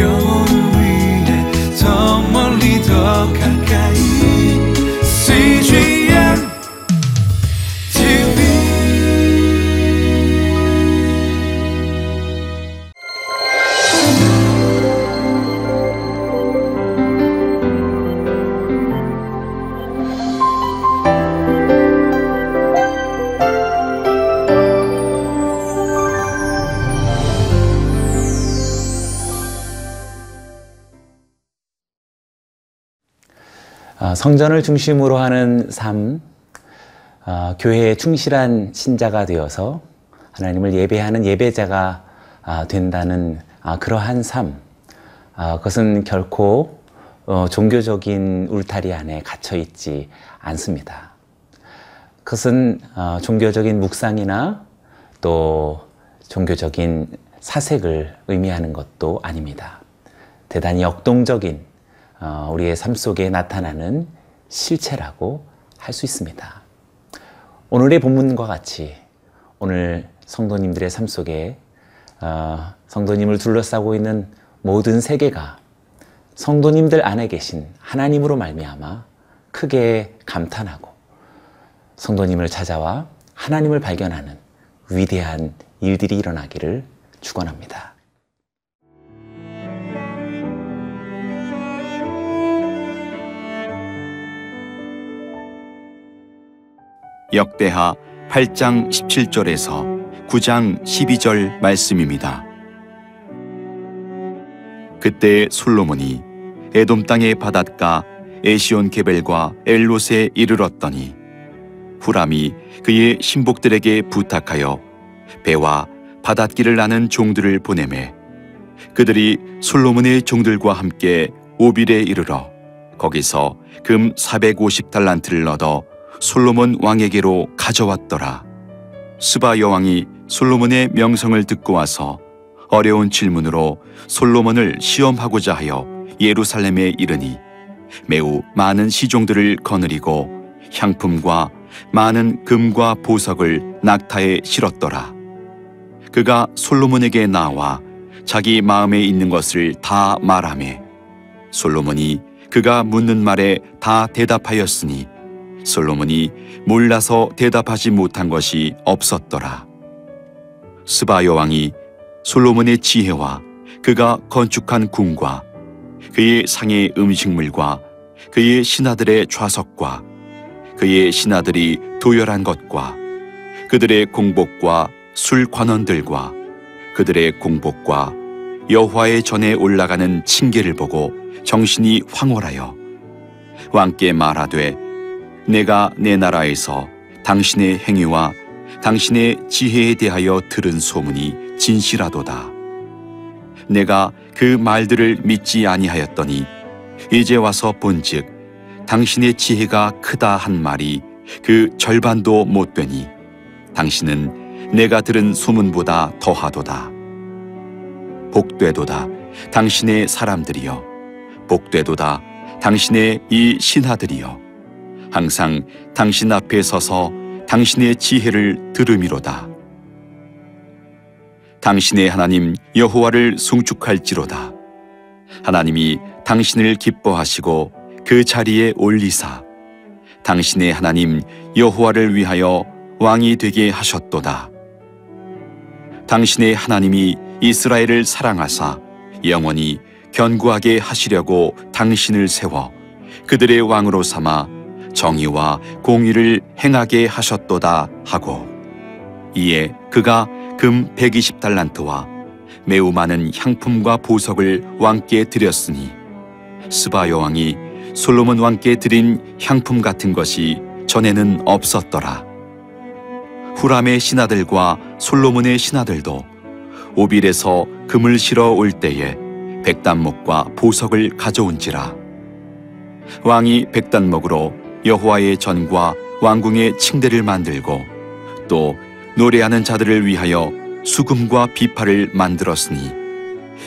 영 성전을 중심으로 하는 삶, 아, 교회에 충실한 신자가 되어서 하나님을 예배하는 예배자가 아, 된다는 아, 그러한 삶, 아, 그것은 결코 어, 종교적인 울타리 안에 갇혀 있지 않습니다. 그것은 어, 종교적인 묵상이나 또 종교적인 사색을 의미하는 것도 아닙니다. 대단히 역동적인 어, 우리의 삶 속에 나타나는 실체라고 할 수 있습니다. 오늘의 본문과 같이 오늘 성도님들의 삶 속에 어, 성도님을 둘러싸고 있는 모든 세계가 성도님들 안에 계신 하나님으로 말미암아 크게 감탄하고 성도님을 찾아와 하나님을 발견하는 위대한 일들이 일어나기를 축원합니다. 역대하 8장 17절에서 9장 12절 말씀입니다. 그때 솔로몬이 에돔 땅의 바닷가 에시온 게벨과 엘롯에 이르렀더니 후람이 그의 신복들에게 부탁하여 배와 바닷길을 나는 종들을 보내매 그들이 솔로몬의 종들과 함께 오빌에 이르러 거기서 금 450달란트를 얻어 솔로몬 왕에게로 가져왔더라. 스바 여왕이 솔로몬의 명성을 듣고 와서 어려운 질문으로 솔로몬을 시험하고자 하여 예루살렘에 이르니 매우 많은 시종들을 거느리고 향품과 많은 금과 보석을 낙타에 실었더라. 그가 솔로몬에게 나와 자기 마음에 있는 것을 다 말하매 솔로몬이 그가 묻는 말에 다 대답하였으니 솔로몬이 몰라서 대답하지 못한 것이 없었더라. 스바 여왕이 솔로몬의 지혜와 그가 건축한 궁과 그의 상의 음식물과 그의 신하들의 좌석과 그의 신하들이 도열한 것과 그들의 공복과 술 관원들과 그들의 공복과 여호와의 전에 올라가는 징계를 보고 정신이 황홀하여 왕께 말하되 내가 내 나라에서 당신의 행위와 당신의 지혜에 대하여 들은 소문이 진실하도다. 내가 그 말들을 믿지 아니하였더니 이제 와서 본즉 당신의 지혜가 크다 한 말이 그 절반도 못 되니 당신은 내가 들은 소문보다 더하도다. 복되도다 당신의 사람들이여 복되도다 당신의 이 신하들이여 항상 당신 앞에 서서 당신의 지혜를 들음이로다. 당신의 하나님 여호와를 송축할지로다. 하나님이 당신을 기뻐하시고 그 자리에 올리사 당신의 하나님 여호와를 위하여 왕이 되게 하셨도다. 당신의 하나님이 이스라엘을 사랑하사 영원히 견고하게 하시려고 당신을 세워 그들의 왕으로 삼아 정의와 공의를 행하게 하셨도다 하고 이에 그가 금 120달란트와 매우 많은 향품과 보석을 왕께 드렸으니 스바 여왕이 솔로몬 왕께 드린 향품 같은 것이 전에는 없었더라. 후람의 신하들과 솔로몬의 신하들도 오빌에서 금을 실어 올 때에 백단목과 보석을 가져온지라. 왕이 백단목으로 여호와의 전과 왕궁의 층대를 만들고 또 노래하는 자들을 위하여 수금과 비파를 만들었으니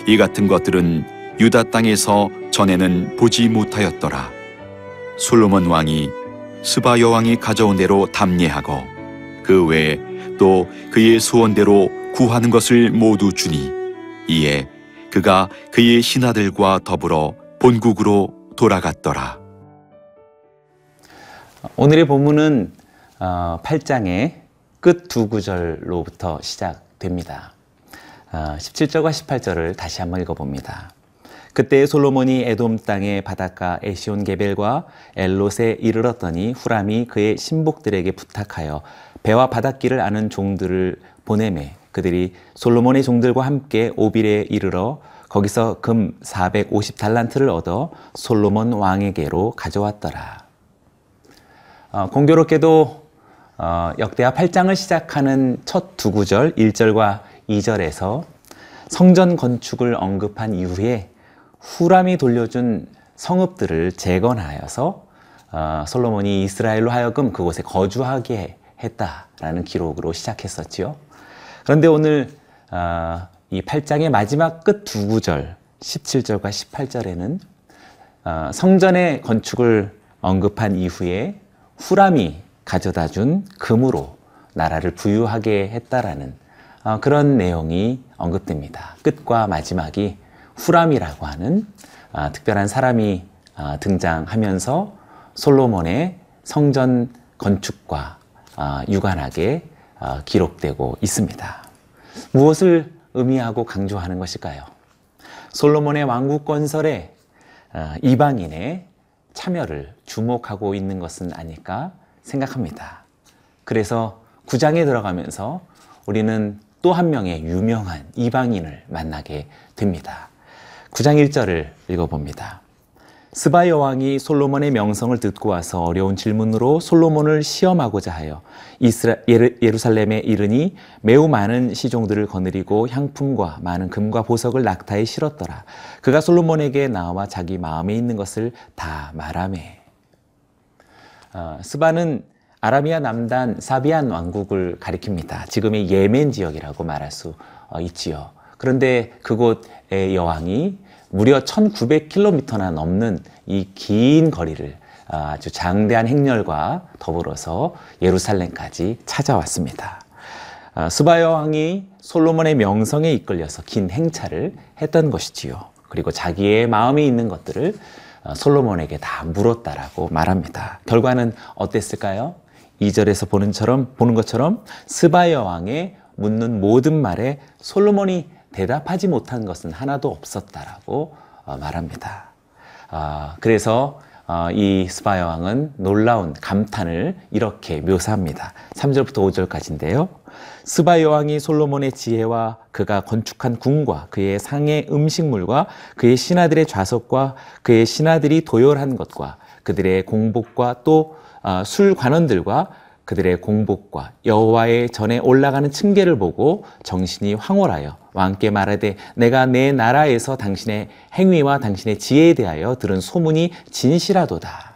이 같은 것들은 유다 땅에서 전에는 보지 못하였더라. 솔로몬 왕이 스바 여왕이 가져온 대로 담례하고 그 외에 또 그의 소원대로 구하는 것을 모두 주니 이에 그가 그의 신하들과 더불어 본국으로 돌아갔더라. 오늘의 본문은 어, 8장의 끝 두 구절로부터 시작됩니다. 어, 17절과 18절을 다시 한번 읽어봅니다. 그때 솔로몬이 에돔 땅의 바닷가 에시온 게벨과 엘롯에 이르렀더니 후람이 그의 신복들에게 부탁하여 배와 바닷길을 아는 종들을 보내매 그들이 솔로몬의 종들과 함께 오빌에 이르러 거기서 금 450달란트를 얻어 솔로몬 왕에게로 가져왔더라. 어, 공교롭게도 어, 역대하 8장을 시작하는 첫 두 구절 1절과 2절에서 성전 건축을 언급한 이후에 후람이 돌려준 성읍들을 재건하여서 어, 솔로몬이 이스라엘로 하여금 그곳에 거주하게 했다라는 기록으로 시작했었지요. 그런데 오늘 어, 이 8장의 마지막 끝 두 구절 17절과 18절에는 어, 성전의 건축을 언급한 이후에 후람이 가져다 준 금으로 나라를 부유하게 했다라는 어, 그런 내용이 언급됩니다. 끝과 마지막이 후람이라고 하는 아, 특별한 사람이 아, 등장하면서 솔로몬의 성전 건축과 아, 유관하게 아, 기록되고 있습니다. 무엇을 의미하고 강조하는 것일까요? 솔로몬의 왕국 건설에 아, 이방인의 참여를 주목하고 있는 것은 아닐까 생각합니다. 그래서 구장에 들어가면서 우리는 또 한 명의 유명한 이방인을 만나게 됩니다. 9장 1절을 읽어봅니다. 스바 여왕이 솔로몬의 명성을 듣고 와서 어려운 질문으로 솔로몬을 시험하고자 하여 이스라, 예루, 예루살렘에 이르니 매우 많은 시종들을 거느리고 향품과 많은 금과 보석을 낙타에 실었더라. 그가 솔로몬에게 나와 자기 마음에 있는 것을 다 말하매. 어, 스바는 아라비아 남단 사비안 왕국을 가리킵니다. 지금의 예멘 지역이라고 말할 수 어, 있지요. 그런데 그곳의 여왕이 무려 1900km나 넘는 이 긴 거리를 아주 장대한 행렬과 더불어서 예루살렘까지 찾아왔습니다. 아, 스바 여왕이 솔로몬의 명성에 이끌려서 긴 행차를 했던 것이지요. 그리고 자기의 마음에 있는 것들을 어, 솔로몬에게 다 물었다라고 말합니다. 결과는 어땠을까요? 2절에서 보는, 보는 것처럼 스바 여왕의 묻는 모든 말에 솔로몬이 대답하지 못한 것은 하나도 없었다라고 어, 말합니다. 아, 그래서 어, 이 스바 여왕은 놀라운 감탄을 이렇게 묘사합니다. 3절부터 5절까지인데요. 스바 여왕이 솔로몬의 지혜와 그가 건축한 궁과 그의 상의 음식물과 그의 신하들의 좌석과 그의 신하들이 도열한 것과 그들의 공복과 또 어, 술관원들과 그들의 공복과 여호와의 전에 올라가는 층계를 보고 정신이 황홀하여 왕께 말하되 내가 내 나라에서 당신의 행위와 당신의 지혜에 대하여 들은 소문이 진실하도다.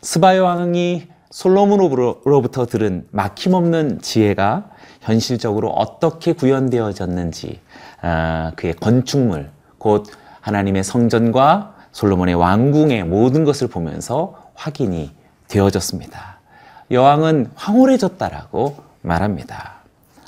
스바야 왕이 솔로몬으로부터 들은 막힘없는 지혜가 현실적으로 어떻게 구현되어졌는지 아, 그의 건축물 곧 하나님의 성전과 솔로몬의 왕궁의 모든 것을 보면서 확인이 되어졌습니다. 여왕은 황홀해졌다라고 말합니다.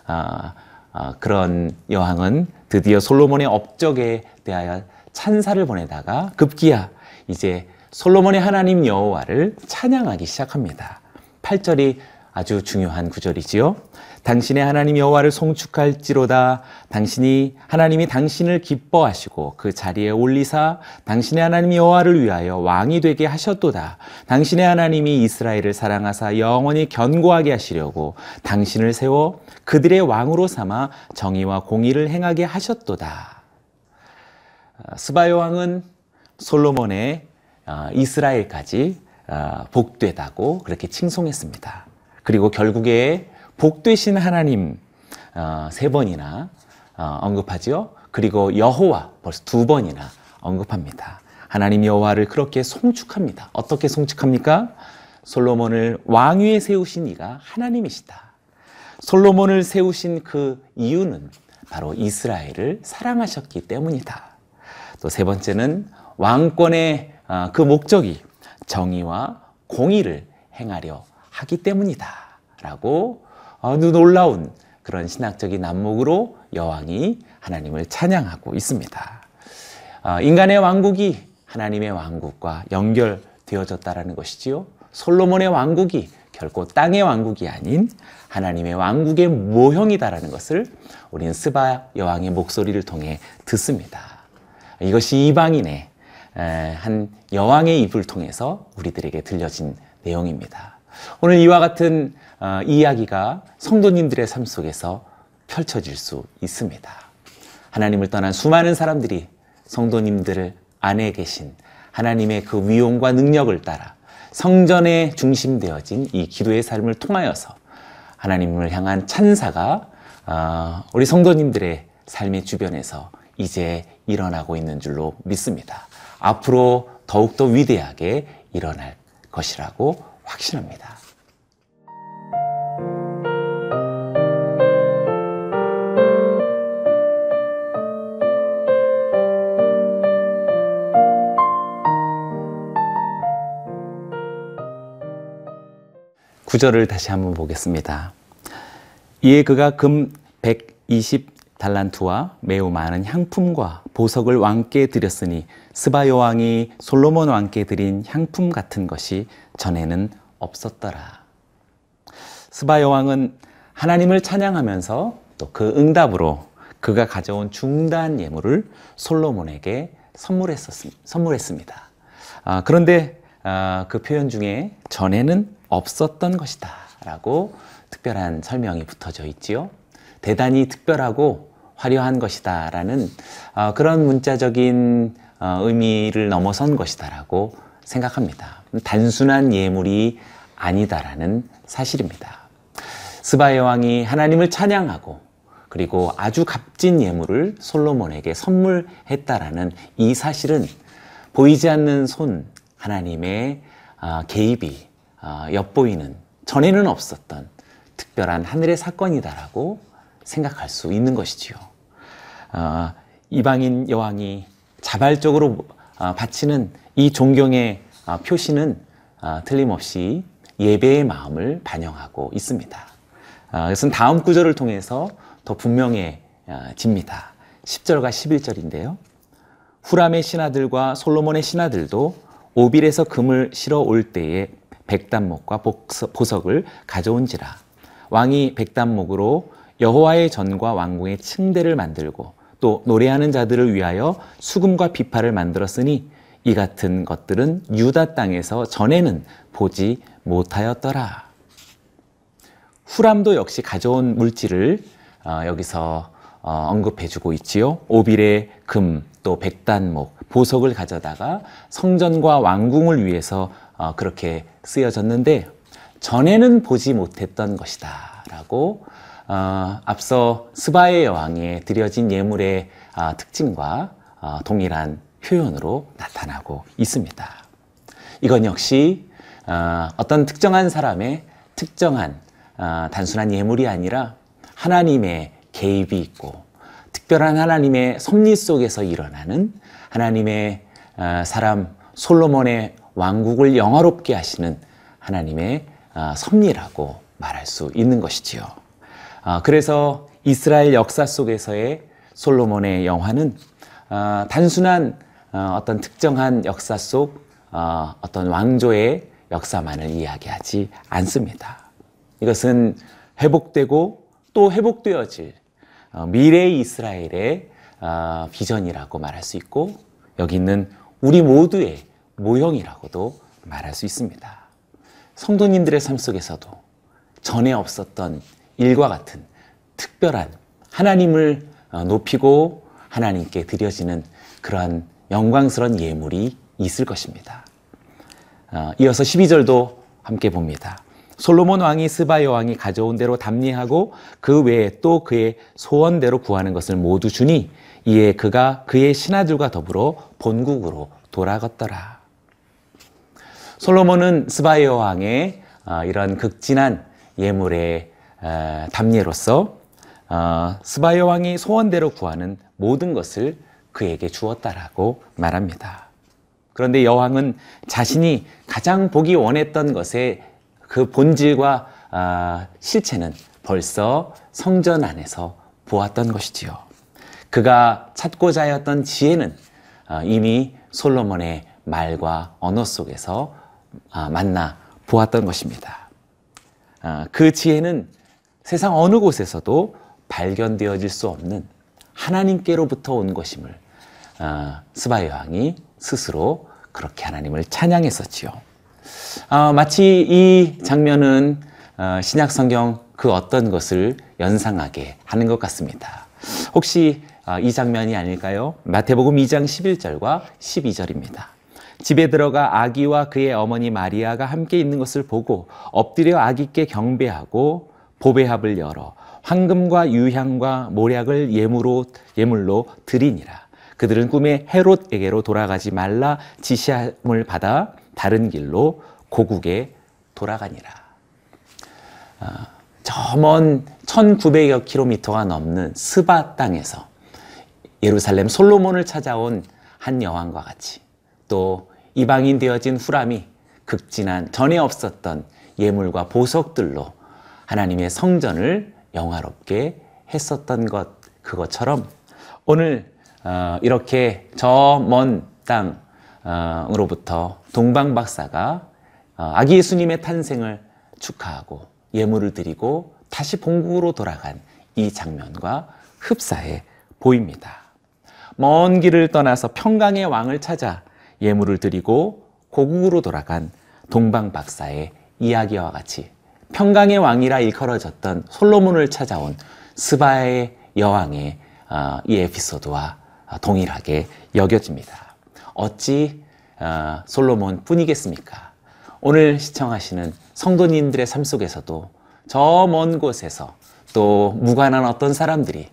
아, 아, 그런 여왕은 드디어 솔로몬의 업적에 대하여 찬사를 보내다가 급기야 이제 솔로몬의 하나님 여호와를 찬양하기 시작합니다. 8절이 아주 중요한 구절이지요. 당신의 하나님 여호와를 송축할지로다. 당신이 하나님이 당신을 기뻐하시고 그 자리에 올리사 당신의 하나님 여호와를 위하여 왕이 되게 하셨도다. 당신의 하나님이 이스라엘을 사랑하사 영원히 견고하게 하시려고 당신을 세워 그들의 왕으로 삼아 정의와 공의를 행하게 하셨도다. 아, 스바 여왕은 솔로몬의 아, 이스라엘까지 아, 복되다고 그렇게 칭송했습니다. 그리고 결국에 복되신 하나님 어, 세 번이나 어, 언급하지요. 그리고 여호와 벌써 두 번이나 언급합니다. 하나님 여호와를 그렇게 송축합니다. 어떻게 송축합니까? 솔로몬을 왕위에 세우신 이가 하나님이시다. 솔로몬을 세우신 그 이유는 바로 이스라엘을 사랑하셨기 때문이다. 또 세 번째는 왕권의 어, 그 목적이 정의와 공의를 행하려 하기 때문이다. 라고 아주 놀라운 그런 신학적인 안목으로 여왕이 하나님을 찬양하고 있습니다. 아, 인간의 왕국이 하나님의 왕국과 연결되어졌다라는 것이지요. 솔로몬의 왕국이 결코 땅의 왕국이 아닌 하나님의 왕국의 모형이다라는 것을 우리는 스바 여왕의 목소리를 통해 듣습니다. 이것이 이방인의 에, 한 여왕의 입을 통해서 우리들에게 들려진 내용입니다. 오늘 이와 같은 어, 이야기가 성도님들의 삶 속에서 펼쳐질 수 있습니다. 하나님을 떠난 수많은 사람들이 성도님들 안에 계신 하나님의 그 위용과 능력을 따라 성전에 중심되어진 이 기도의 삶을 통하여서 하나님을 향한 찬사가 어, 우리 성도님들의 삶의 주변에서 이제 일어나고 있는 줄로 믿습니다. 앞으로 더욱더 위대하게 일어날 것이라고 확신합니다. 구절을 다시 한번 보겠습니다. 이에 그가 금 120 달란트와 매우 많은 향품과 보석을 왕께 드렸으니 스바 여왕이 솔로몬 왕께 드린 향품 같은 것이 전에는 없었더라. 스바 여왕은 하나님을 찬양하면서 또 그 응답으로 그가 가져온 중단 예물을 솔로몬에게 선물했었, 선물했습니다. 아, 그런데 아, 그 표현 중에 전에는 없었던 것이다 라고 특별한 설명이 붙어져 있지요. 대단히 특별하고 화려한 것이다 라는 어, 그런 문자적인 어, 의미를 넘어선 것이다 라고 생각합니다. 단순한 예물이 아니다라는 사실입니다. 스바의 왕이 하나님을 찬양하고 그리고 아주 값진 예물을 솔로몬에게 선물했다라는 이 사실은 보이지 않는 손 하나님의 아, 개입이 아, 엿보이는 전에는 없었던 특별한 하늘의 사건이다라고 생각할 수 있는 것이지요. 어, 이방인 여왕이 자발적으로 어, 바치는 이 존경의 어, 표시는 어, 틀림없이 예배의 마음을 반영하고 있습니다. 어, 이것은 다음 구절을 통해서 더 분명해집니다. 10절과 11절인데요. 후람의 신하들과 솔로몬의 신하들도 오빌에서 금을 실어 올 때에 백단목과 보석을 가져온지라 왕이 백단목으로 여호와의 전과 왕궁의 층대를 만들고 또 노래하는 자들을 위하여 수금과 비파를 만들었으니 이 같은 것들은 유다 땅에서 전에는 보지 못하였더라. 후람도 역시 가져온 물질을 어, 여기서 어, 언급해주고 있지요. 오빌의 금, 또 백단목, 보석을 가져다가 성전과 왕궁을 위해서 어, 그렇게 쓰여졌는데 전에는 보지 못했던 것이다 라고 어, 앞서 스바의 여왕에 드려진 예물의 어, 특징과 어, 동일한 표현으로 나타나고 있습니다. 이건 역시 어, 어떤 특정한 사람의 특정한 어, 단순한 예물이 아니라 하나님의 개입이 있고 특별한 하나님의 섭리 속에서 일어나는 하나님의 어, 사람 솔로몬의 왕국을 영화롭게 하시는 하나님의 어, 섭리라고 말할 수 있는 것이지요. 어, 그래서 이스라엘 역사 속에서의 솔로몬의 영화는 어, 단순한 어, 어떤 특정한 역사 속 어, 어떤 왕조의 역사만을 이야기하지 않습니다. 이것은 회복되고 또 회복되어질 어, 미래의 이스라엘의 어, 비전이라고 말할 수 있고 여기 있는 우리 모두의 모형이라고도 말할 수 있습니다. 성도님들의 삶 속에서도 전에 없었던 일과 같은 특별한 하나님을 어, 높이고 하나님께 드려지는 그러한 영광스러운 예물이 있을 것입니다. 어, 이어서 12절도 함께 봅니다. 솔로몬 왕이 스바 여왕이 가져온 대로 답례하고 그 외에 또 그의 소원대로 구하는 것을 모두 주니 이에 그가 그의 신하들과 더불어 본국으로 돌아갔더라. 솔로몬은 스바 여왕의 어, 이런 극진한 예물의 어, 답례로서 어, 스바 여 왕이 소원대로 구하는 모든 것을 그에게 주었다라고 말합니다. 그런데 여왕은 자신이 가장 보기 원했던 것의 그 본질과 아, 실체는 벌써 성전 안에서 보았던 것이지요. 그가 찾고자 하였던 지혜는 어, 이미 솔로몬의 말과 언어 속에서 아, 만나 보았던 것입니다. 아, 그 지혜는 세상 어느 곳에서도 발견되어질 수 없는 하나님께로부터 온 것임을 아, 스바야 왕이 스스로 그렇게 하나님을 찬양했었지요. 아, 마치 이 장면은 어, 신약 성경 그 어떤 것을 연상하게 하는 것 같습니다. 혹시 아, 이 장면이 아닐까요? 마태복음 2장 11절과 12절입니다. 집에 들어가 아기와 그의 어머니 마리아가 함께 있는 것을 보고 엎드려 아기께 경배하고 보배합을 열어 황금과 유향과 모략을 예물로 예물로 드리니라. 그들은 꿈에 헤롯에게로 돌아가지 말라 지시함을 받아 다른 길로 고국에 돌아가니라. 저먼 1900여 킬로미터가 넘는 스바 땅에서 예루살렘 솔로몬을 찾아온 한 여왕과 같이 또 이방인 되어진 후람이 극진한 전에 없었던 예물과 보석들로 하나님의 성전을 영화롭게 했었던 것 그것처럼 오늘 어, 이렇게 저 먼 땅으로부터 동방 박사가 어, 아기 예수님의 탄생을 축하하고 예물을 드리고 다시 본국으로 돌아간 이 장면과 흡사해 보입니다. 먼 길을 떠나서 평강의 왕을 찾아 예물을 드리고 고국으로 돌아간 동방 박사의 이야기와 같이 평강의 왕이라 일컬어졌던 솔로몬을 찾아온 스바의 여왕의 어, 이 에피소드와 동일하게 여겨집니다. 어찌 어, 솔로몬 뿐이겠습니까? 오늘 시청하시는 성도님들의 삶 속에서도 저 먼 곳에서 또 무관한 어떤 사람들이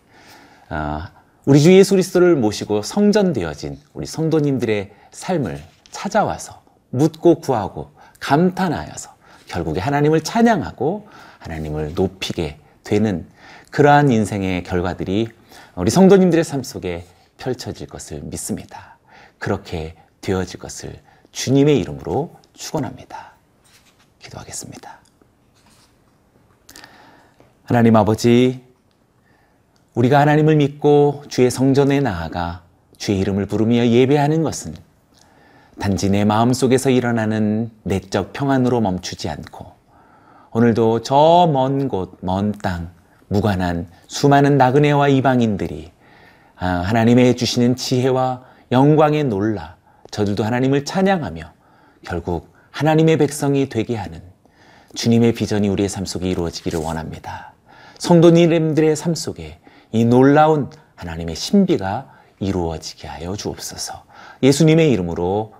어, 우리 주 예수 그리스도를 모시고 성전되어진 우리 성도님들의 삶을 찾아와서 묻고 구하고 감탄하여서 결국에 하나님을 찬양하고 하나님을 높이게 되는 그러한 인생의 결과들이 우리 성도님들의 삶 속에 펼쳐질 것을 믿습니다. 그렇게 되어질 것을 주님의 이름으로 축원합니다. 기도하겠습니다. 하나님 아버지 우리가 하나님을 믿고 주의 성전에 나아가 주의 이름을 부르며 예배하는 것은 단지 내 마음 속에서 일어나는 내적 평안으로 멈추지 않고 오늘도 저 먼 곳, 먼 땅, 무관한 수많은 나그네와 이방인들이 아, 하나님의 주시는 지혜와 영광에 놀라 저들도 하나님을 찬양하며 결국 하나님의 백성이 되게 하는 주님의 비전이 우리의 삶 속에 이루어지기를 원합니다. 성도님들의 삶 속에 이 놀라운 하나님의 신비가 이루어지게 하여 주옵소서. 예수님의 이름으로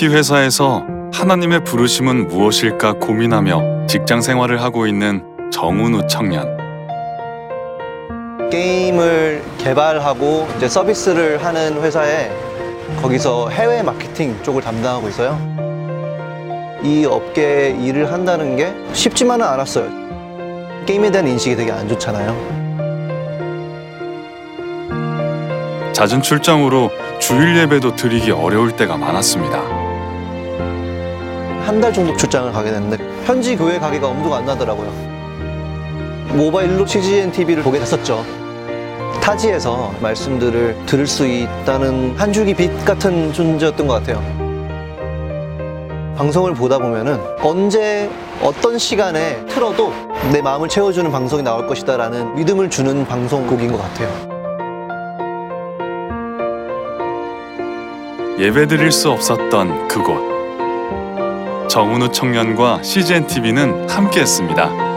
IT 회사에서 하나님의 부르심은 무엇일까 고민하며 직장 생활을 하고 있는 정은우 청년. 게임을 개발하고 이제 서비스를 하는 회사에 거기서 해외 마케팅 쪽을 담당하고 있어요. 이 업계에 일을 한다는 게 쉽지만은 않았어요. 게임에 대한 인식이 되게 안 좋잖아요. 잦은 출장으로 주일 예배도 드리기 어려울 때가 많았습니다. 한 달 정도 출장을 가게 됐는데 현지 교회 가기가 엄두가 안 나더라고요. 모바일로 CGN TV를 보게 됐었죠. 타지에서 말씀들을 들을 수 있다는 한 줄기 빛 같은 존재였던 것 같아요. 방송을 보다 보면은 언제 어떤 시간에 틀어도 내 마음을 채워주는 방송이 나올 것이다라는 믿음을 주는 방송국인 것 같아요. 예배드릴 수 없었던 그곳. 정은우 청년과 CGN TV는 함께했습니다.